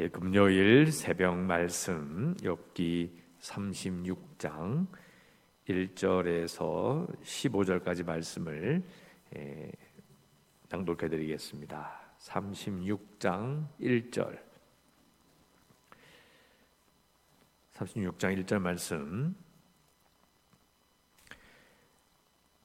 예, 금요일 새벽 말씀 엽기 36장 1절에서 15절까지 말씀을 예, 낭독해 드리겠습니다. 36장 1절. 36장 1절 말씀.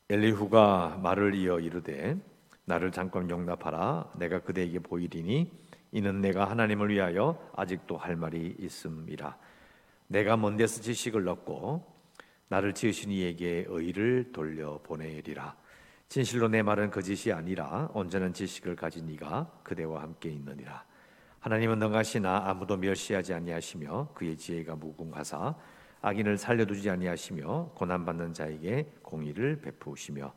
엘리후가 말을 이어 이르되 나를 잠깐 용납하라. 내가 그대에게 보이리니 이는 내가 하나님을 위하여 아직도 할 말이 있음이라. 내가 먼 데서 지식을 얻고 나를 지으신 이에게 의를 돌려 보내리라. 진실로 내 말은 거짓이 아니라 온전한 지식을 가진 이가 그대와 함께 있느니라. 하나님은 능하시나 아무도 멸시하지 아니하시며 그의 지혜가 무궁하사 악인을 살려두지 아니하시며 고난 받는 자에게 공의를 베푸시며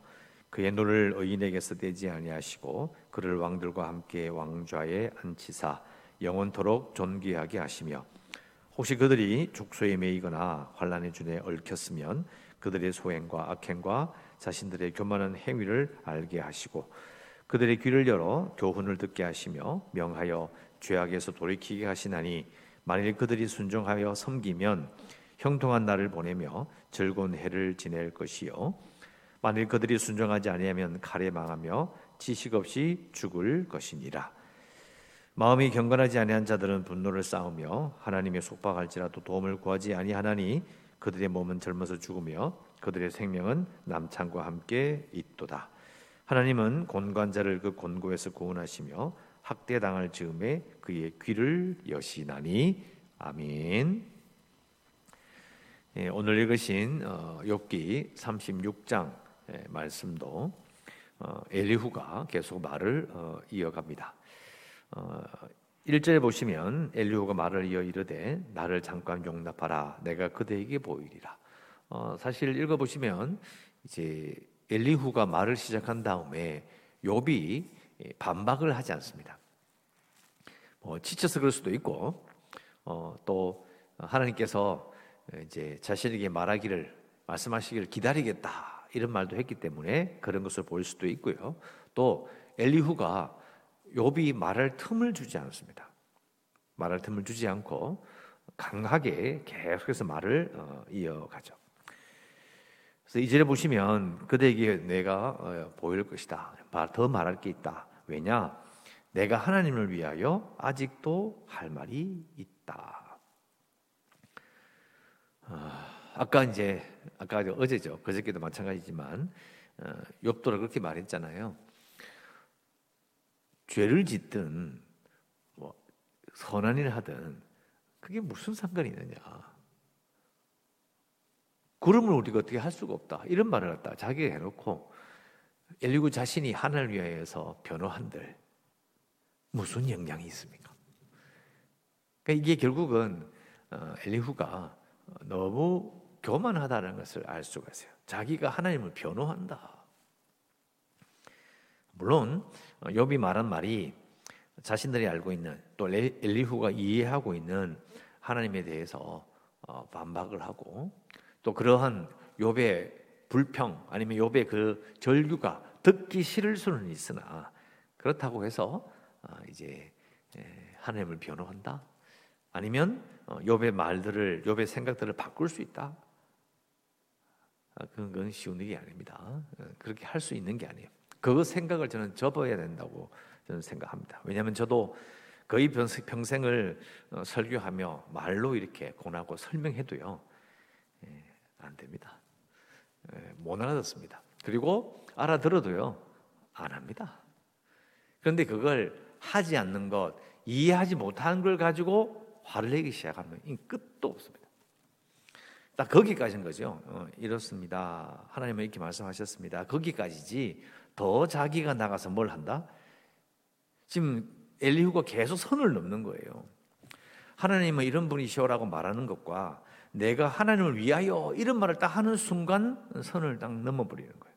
그의 눈을 의인에게서 떼지 아니하시고 그를 왕들과 함께 왕좌에 앉히사 영원토록 존귀하게 하시며 혹시 그들이 죽소에 매이거나 환란의 준에 얽혔으면 그들의 소행과 악행과 자신들의 교만한 행위를 알게 하시고 그들의 귀를 열어 교훈을 듣게 하시며 명하여 죄악에서 돌이키게 하시나니 만일 그들이 순종하여 섬기면 형통한 날을 보내며 즐거운 해를 지낼 것이요 만일 그들이 순종하지 아니하면 칼에 망하며 지식 없이 죽을 것이니라. 마음이 경건하지 아니한 자들은 분노를 쌓으며 하나님의 속박할지라도 도움을 구하지 아니하나니 그들의 몸은 젊어서 죽으며 그들의 생명은 남창과 함께 있도다. 하나님은 곤관자를 그 곤고에서 구원하시며 학대당할 즈음에 그의 귀를 여시나니 아멘. 예, 오늘 읽으신 어, 욥기 36장 예, 말씀도 어, 엘리후가 계속 말을 어, 이어갑니다. 1절에 어, 보시면 엘리후가 말을 이어 이르되 나를 잠깐 용납하라 내가 그대에게 보이리라. 사실 읽어 보시면 이제 엘리후가 말을 시작한 다음에 욥이 반박을 하지 않습니다. 뭐 지쳐서 그럴 수도 있고 또 하나님께서 이제 자신에게 말하기를 말씀하시기를 기다리겠다 이런 말도 했기 때문에 그런 것을 볼 수도 있고요. 또 엘리후가 욥이 말할 틈을 주지 않습니다. 말할 틈을 주지 않고 강하게 계속해서 말을 어, 이어가죠. 그래서 이절에 보시면 그대에게 내가 어, 보일 것이다. 더 말할 게 있다. 왜냐? 내가 하나님을 위하여 아직도 할 말이 있다. 아, 아까 이제 아까 어제죠. 그저께도 마찬가지지만 어, 욥도를 그렇게 말했잖아요. 죄를 짓든 뭐 선한 일을 하든 그게 무슨 상관이 있느냐. 그러면 우리가 어떻게 할 수가 없다. 이런 말을 갖다 자기가 해놓고 엘리구 자신이 하나님을 위하여서 변호한들 무슨 영향이 있습니까? 그러니까 이게 결국은 어, 엘리후가 너무 교만하다는 것을 알 수가 있어요. 자기가 하나님을 변호한다. 물론 욥이 말한 말이 자신들이 알고 있는 또 엘리후가 이해하고 있는 하나님에 대해서 어, 반박을 하고 또 그러한 욥의 불평 아니면 욥의 그 절규가 듣기 싫을 수는 있으나 그렇다고 해서 어, 이제 하나님을 변호한다 아니면 어, 욥의 말들을 욥의 생각들을 바꿀 수 있다 아, 그건 쉬운 일이 아닙니다. 어, 그렇게 할 수 있는 게 아니에요. 그 생각을 저는 접어야 된다고 저는 생각합니다. 왜냐하면 저도 거의 평생을 어, 설교하며 말로 이렇게 권하고 설명해도요 예, 안 됩니다. 예, 못 알아듣습니다. 그리고 알아들어도요 안 합니다. 그런데 그걸 하지 않는 것, 이해하지 못한 걸 가지고 화를 내기 시작하면 끝도 없습니다. 딱 거기까지인 거죠. 어, 이렇습니다. 하나님은 이렇게 말씀하셨습니다. 거기까지지 더 자기가 나가서 뭘 한다? 지금 엘리후가 계속 선을 넘는 거예요. 하나님은 이런 분이시오라고 말하는 것과 내가 하나님을 위하여 이런 말을 딱 하는 순간 선을 딱 넘어버리는 거예요.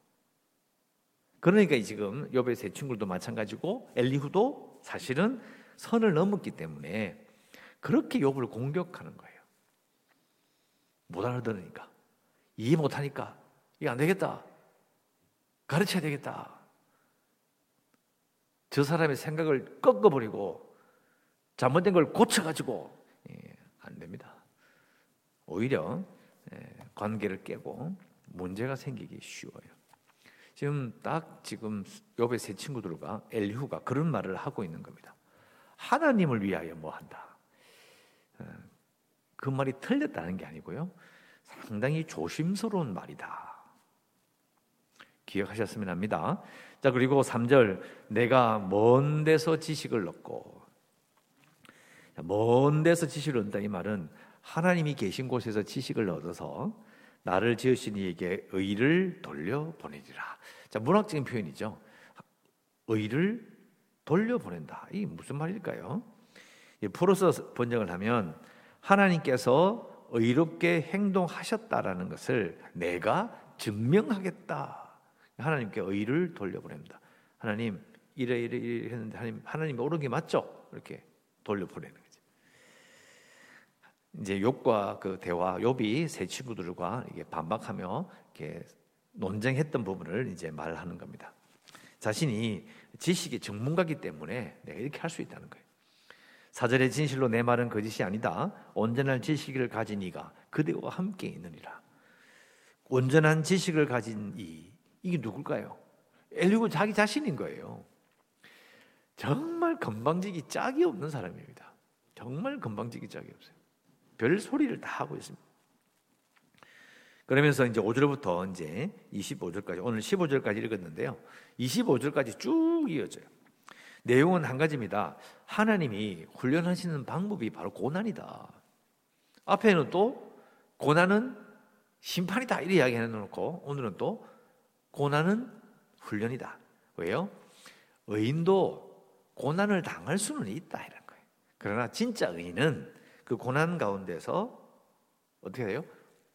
그러니까 지금 욥의 세 친구도 마찬가지고 엘리후도 사실은 선을 넘었기 때문에 그렇게 욥을 공격하는 거예요. 못 알아들으니까 이해 못 하니까 이게 안 되겠다. 가르쳐야 되겠다. 저 사람의 생각을 꺾어버리고 잘못된 걸 고쳐가지고 예, 안 됩니다. 오히려 예, 관계를 깨고 문제가 생기기 쉬워요. 지금 딱 지금 욥의 세 친구들과 엘리후가 그런 말을 하고 있는 겁니다. 하나님을 위하여 뭐 한다. 어, 그 말이 틀렸다는 게 아니고요. 상당히 조심스러운 말이다. 기억하셨으면 합니다. 자, 그리고 3절 내가 먼 데서 지식을 얻고 먼 데서 지식을 얻는다 이 말은 하나님이 계신 곳에서 지식을 얻어서 나를 지으신 이에게 의를 돌려 보내리라. 자, 문학적인 표현이죠. 의를 돌려 보낸다. 이게 무슨 말일까요? 풀어서 번역을 하면 하나님께서 의롭게 행동하셨다라는 것을 내가 증명하겠다. 하나님께 의를 돌려보냅니다. 하나님 이래 이래 이래 했는데 하나님 하나님 옳은 게 맞죠? 이렇게 돌려보내는 거죠. 이제 욥과 그 대화 욥이 세 친구들과 이게 반박하며 이렇게 논쟁했던 부분을 이제 말하는 겁니다. 자신이 지식의 전문가기 때문에 내가 이렇게 할 수 있다는 거예요. 사절의 진실로 내 말은 거짓이 아니다. 온전한 지식을 가진 이가 그대와 함께 있느니라. 온전한 지식을 가진 이 이게 누굴까요? 엘리고 자기 자신인 거예요. 정말 건방지기 짝이 없는 사람입니다. 정말 건방지기 짝이 없어요. 별 소리를 다 하고 있습니다. 그러면서 이제 5절부터 이제 25절까지 오늘 15절까지 읽었는데요. 25절까지 쭉 이어져요. 내용은 한 가지입니다. 하나님이 훈련하시는 방법이 바로 고난이다. 앞에는 또 고난은 심판이다 이렇게 이야기해 놓고 오늘은 또 고난은 훈련이다. 왜요? 의인도 고난을 당할 수는 있다 이런 거예요. 그러나 진짜 의인은 그 고난 가운데서 어떻게 돼요?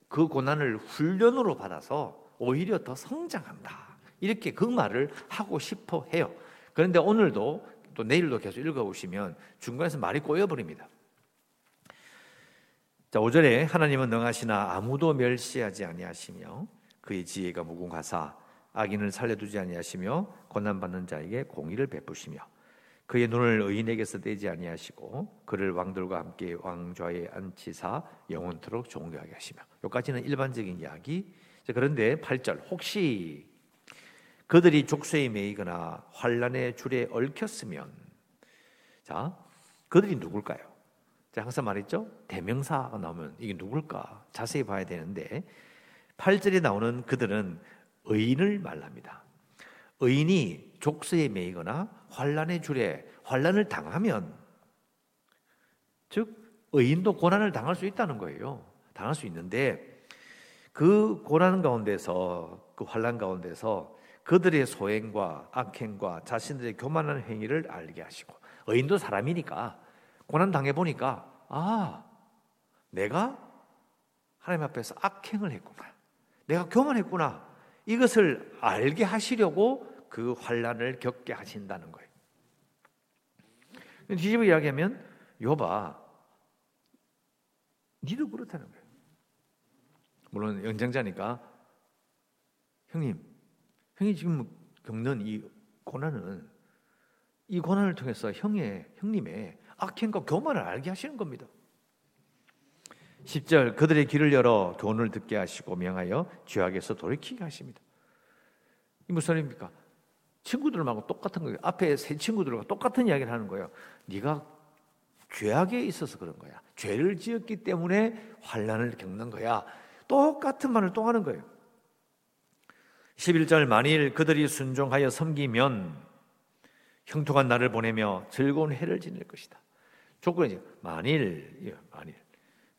그 고난을 훈련으로 받아서 오히려 더 성장한다. 이렇게 그 말을 하고 싶어 해요. 그런데 오늘도 또 내일도 계속 읽어보시면 중간에서 말이 꼬여버립니다. 자, 5절에 하나님은 능하시나 아무도 멸시하지 아니하시며 그의 지혜가 무궁하사 악인을 살려두지 아니하시며 고난받는 자에게 공의를 베푸시며 그의 눈을 의인에게서 떼지 아니하시고 그를 왕들과 함께 왕좌에 앉히사 영원토록 존귀하게 하시며 여기까지는 일반적인 이야기 그런데 8절 혹시 그들이 족쇄에 매이거나 환란의 줄에 얽혔으면 자 그들이 누굴까요? 자 항상 말했죠 대명사가 나오면 이게 누굴까 자세히 봐야 되는데 8절에 나오는 그들은 의인을 말합니다. 의인이 족쇄에 매이거나 환란의 줄에 환란을 당하면 즉 의인도 고난을 당할 수 있다는 거예요. 당할 수 있는데 그 고난 가운데서 그 환란 가운데서 그들의 소행과 악행과 자신들의 교만한 행위를 알게 하시고 의인도 사람이니까 고난 당해 보니까 아 내가 하나님 앞에서 악행을 했구나. 내가 교만했구나. 이것을 알게 하시려고 그 환란을 겪게 하신다는 거예요. 뒤집어 이야기하면 여봐, 니도 그렇다는 거예요. 물론 연장자니까 형님, 형이 지금 겪는 이 고난은 이 고난을 통해서 형의 형님의 악행과 교만을 알게 하시는 겁니다. 10절 그들의 길을 열어 교훈을 듣게 하시고 명하여 죄악에서 돌이키게 하십니다. 이 무슨 말입니까? 친구들하고 똑같은 거예요. 앞에 세 친구들과 똑같은 이야기를 하는 거예요. 네가 죄악에 있어서 그런 거야. 죄를 지었기 때문에 환란을 겪는 거야. 똑같은 말을 또 하는 거예요. 11절 만일 그들이 순종하여 섬기면 형통한 날을 보내며 즐거운 해를 지낼 것이다. 조건이 만일 예, 만일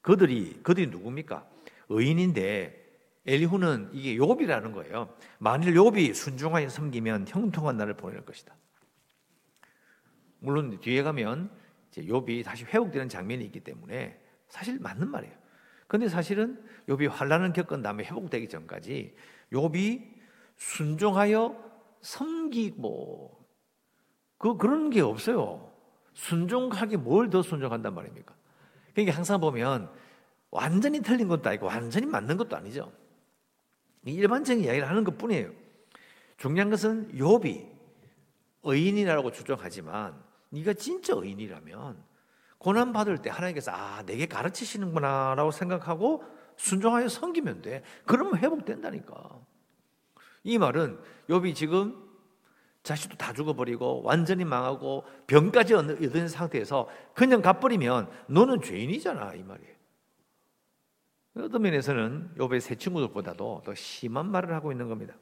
그들이 그들이 누굽니까? 의인인데 엘리후는 이게 욥이라는 거예요. 만일 욥이 순종하여 섬기면 형통한 날을 보낼 것이다. 물론 뒤에 가면 이제 욥이 다시 회복되는 장면이 있기 때문에 사실 맞는 말이에요. 근데 사실은 욥이 환란을 겪은 다음에 회복되기 전까지 욥이 순종하여 섬기고 그 그런 게 없어요. 순종하기 뭘 더 순종한단 말입니까? 그러니까 항상 보면 완전히 틀린 것도 아니고 완전히 맞는 것도 아니죠. 일반적인 이야기를 하는 것 뿐이에요. 중요한 것은 욥이 의인이라고 주장하지만 네가 진짜 의인이라면 고난 받을 때 하나님께서 아 내게 가르치시는구나라고 생각하고 순종하여 섬기면 돼. 그러면 회복된다니까. 이 말은 욥이 지금 자식도 다 죽어버리고 완전히 망하고 병까지 얻은 상태에서 그냥 가버리면 너는 죄인이잖아 이 말이에요. 어떤 면에서는 욥의 세 친구들보다도 더 심한 말을 하고 있는 겁니다.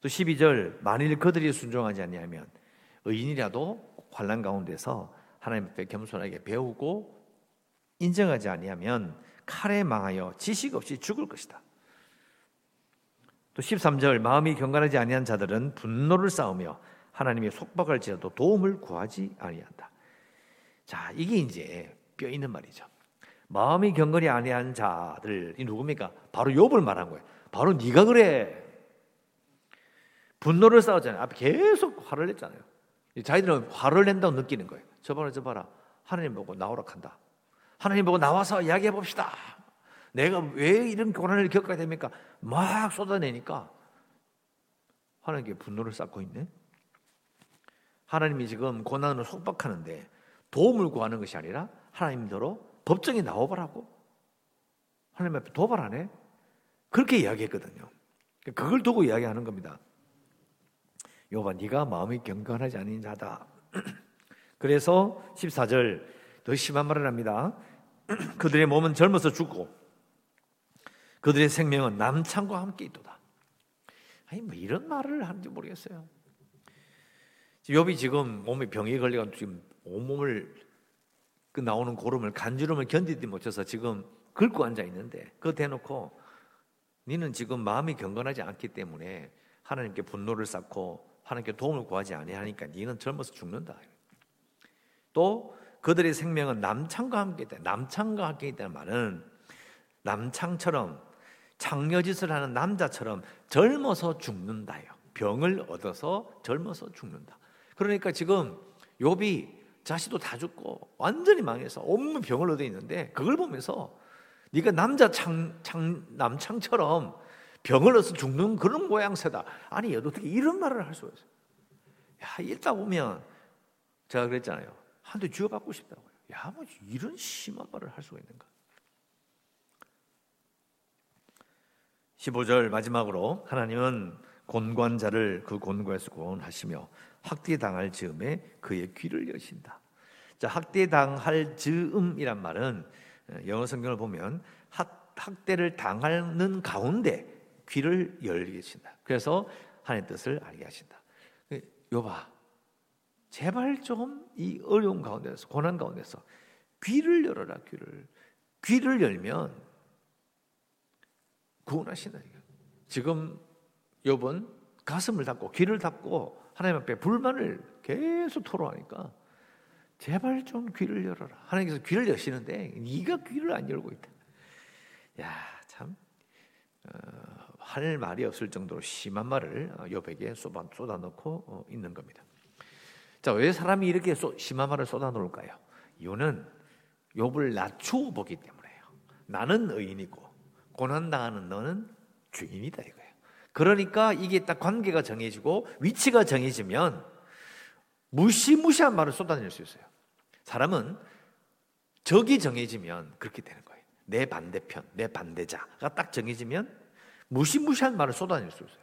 또 12절 만일 그들이 순종하지 아니하면 의인이라도 환란 가운데서 하나님 앞에 겸손하게 배우고 인정하지 아니하면 칼에 망하여 지식 없이 죽을 것이다. 또 13절 마음이 경건하지 아니한 자들은 분노를 쌓으며 하나님의 속박을 지어도 도움을 구하지 아니한다. 자, 이게 이제 뼈 있는 말이죠. 마음이 경건이 아니한 자들이 누굽니까? 바로 욥을 말한 거예요. 바로 네가 그래. 분노를 쌓았잖아요. 앞에 계속 화를 냈잖아요. 자기들은 화를 낸다고 느끼는 거예요. 저 봐라, 저 봐라. 하나님 보고 나오라 한다. 하나님 보고 나와서 이야기해 봅시다. 내가 왜 이런 고난을 겪어야 됩니까? 막 쏟아내니까 하나님께 분노를 쌓고 있네. 하나님이 지금 고난을 속박하는데 도움을 구하는 것이 아니라 하나님대로 법정에 나와보라고 하나님 앞에 도발하네. 그렇게 이야기했거든요. 그걸 두고 이야기하는 겁니다. 요바 네가 마음이 경건하지 않은 자다. 그래서 14절 더 심한 말을 합니다. 그들의 몸은 젊어서 죽고 그들의 생명은 남창과 함께 있도다. 아니 뭐 이런 말을 하는지 모르겠어요. 욥이 지금 몸에 병이 걸려 지금 온몸을 그 나오는 고름을 간주름을 견디지 못해서 지금 긁고 앉아 있는데 그거 대놓고 너는 지금 마음이 경건하지 않기 때문에 하나님께 분노를 쌓고 하나님께 도움을 구하지 아니하니까 너는 젊어서 죽는다. 또 그들의 생명은 남창과 함께 있다. 남창과 함께 있다는 말은 남창처럼 장려짓을 하는 남자처럼 젊어서 죽는다요. 병을 얻어서 젊어서 죽는다. 그러니까 지금 욥이 자식도 다 죽고 완전히 망해서 온몸 병을 얻어 있는데 그걸 보면서 네가 남자 창, 창 남창처럼 병을 얻어서 죽는 그런 모양새다. 아니 어떻게 이런 말을 할 수가 있어요? 야 읽다 보면 제가 그랬잖아요. 한대 쥐어받고 싶다고요. 야, 뭐 이런 심한 말을 할 수가 있는가? 15절 마지막으로 하나님은 곤관자를 그 곤고에서 구원하시며 학대당할 즈음에 그의 귀를 여신다. 자, 학대당할 즈음이란 말은 영어 성경을 보면 학, 학대를 당하는 가운데 귀를 열게 하신다. 그래서 하나님의 뜻을 알게 하신다. 요봐, 제발 좀 이 어려운 가운데서 고난 가운데서 귀를 열어라 귀를 귀를 열면 구원하신다. 지금 여번 가슴을 닫고 귀를 닫고 하나님 앞에 불만을 계속 토로하니까 제발 좀 귀를 열어라. 하나님께서 귀를 여시는데 네가 귀를 안 열고 있다. 야, 참. 어, 할 말이 없을 정도로 심한 말을 여백에 쏟아, 쏟아놓고 어, 있는 겁니다. 자, 왜 사람이 이렇게 심한 말을 쏟아 놓을까요? 이유는 욥을 낮추어 보기 때문에요. 나는 의인이고 고난당하는 너는 주인이다 이거예요. 그러니까 이게 딱 관계가 정해지고 위치가 정해지면 무시무시한 말을 쏟아낼 수 있어요. 사람은 적이 정해지면 그렇게 되는 거예요. 내 반대편, 내 반대자가 딱 정해지면 무시무시한 말을 쏟아낼 수 있어요.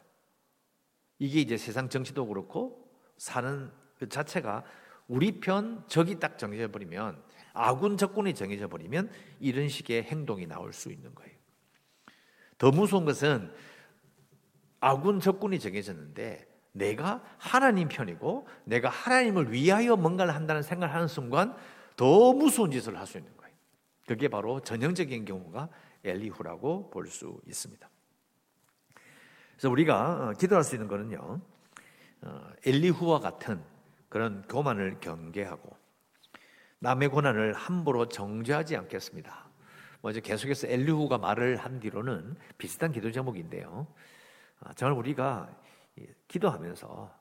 이게 이제 세상 정치도 그렇고 사는 그 자체가 우리 편 적이 딱 정해져 버리면 아군 적군이 정해져 버리면 이런 식의 행동이 나올 수 있는 거예요. 더 무서운 것은 아군 적군이 정해졌는데 내가 하나님 편이고 내가 하나님을 위하여 뭔가를 한다는 생각을 하는 순간 더 무서운 짓을 할 수 있는 거예요. 그게 바로 전형적인 경우가 엘리후라고 볼 수 있습니다. 그래서 우리가 어, 기도할 수 있는 거는요, 어, 엘리후와 같은 그런 교만을 경계하고 남의 고난을 함부로 정죄하지 않겠습니다. 먼저 계속해서 엘리후가 말을 한 뒤로는 비슷한 기도 제목인데요. 아, 정말 우리가 기도하면서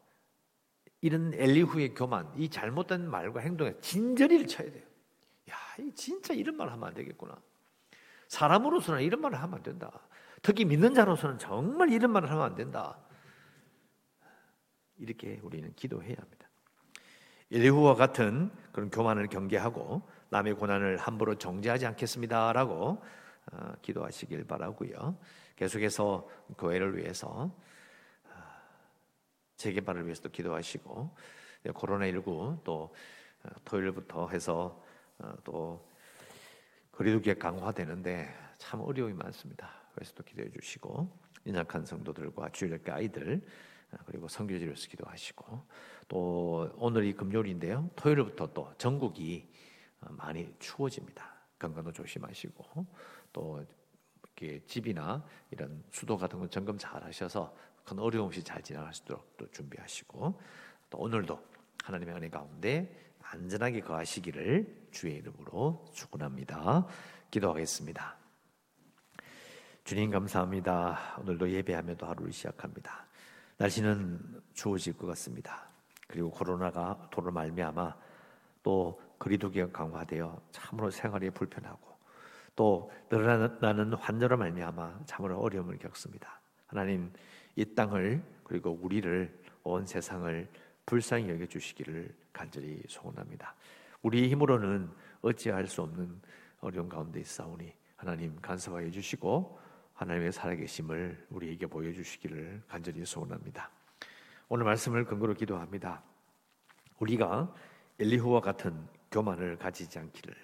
이런 엘리후의 교만, 이 잘못된 말과 행동에 진저리를 쳐야 돼요. 야, 진짜 이런 말 하면 안 되겠구나. 사람으로서는 이런 말을 하면 안 된다. 특히 믿는 자로서는 정말 이런 말을 하면 안 된다. 이렇게 우리는 기도해야 합니다. 엘리후와 같은 그런 교만을 경계하고 남의 고난을 함부로 정죄하지 않겠습니다라고 어, 기도하시길 바라고요. 계속해서 교회를 위해서 재개발을 위해서도 기도하시고 코로나 19또 어, 토요일부터 해서 어, 또 거리두기 강화되는데 참 어려움이 많습니다. 그래서 또 기도해 주시고 인약한 성도들과 주일학교 아이들 어, 그리고 성교지로서 기도하시고 또 오늘이 금요일인데요. 토요일부터 또 전국이 많이 추워집니다. 건강도 조심하시고 또 이렇게 집이나 이런 수도 같은 거 점검 잘 하셔서 큰 어려움 없이 잘 지나갈 수 있도록 또 준비하시고 또 오늘도 하나님의 은혜 가운데 안전하게 거하시기를 주의 이름으로 축원합니다. 기도하겠습니다. 주님 감사합니다. 오늘도 예배하며 또 하루를 시작합니다. 날씨는 추워질 것 같습니다. 그리고 코로나가 도로 말미암아 또 거리두기가 강화되어 참으로 생활이 불편하고 또 늘어나는 환자로 말미암아 참으로 어려움을 겪습니다. 하나님 이 땅을 그리고 우리를 온 세상을 불쌍히 여겨 주시기를 간절히 소원합니다. 우리 힘으로는 어찌할 수 없는 어려운 가운데 있사오니 하나님 간섭하여 주시고 하나님의 살아계심을 우리에게 보여주시기를 간절히 소원합니다. 오늘 말씀을 근거로 기도합니다. 우리가 엘리후와 같은 교만을 가지지 않기를,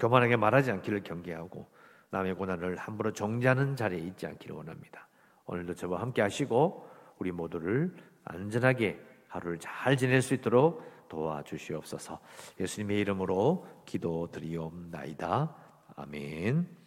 교만하게 말하지 않기를 경계하고 남의 고난을 함부로 정죄하는 자리에 있지 않기를 원합니다. 오늘도 저와 함께 하시고 우리 모두를 안전하게 하루를 잘 지낼 수 있도록 도와주시옵소서. 예수님의 이름으로 기도드리옵나이다. 아멘.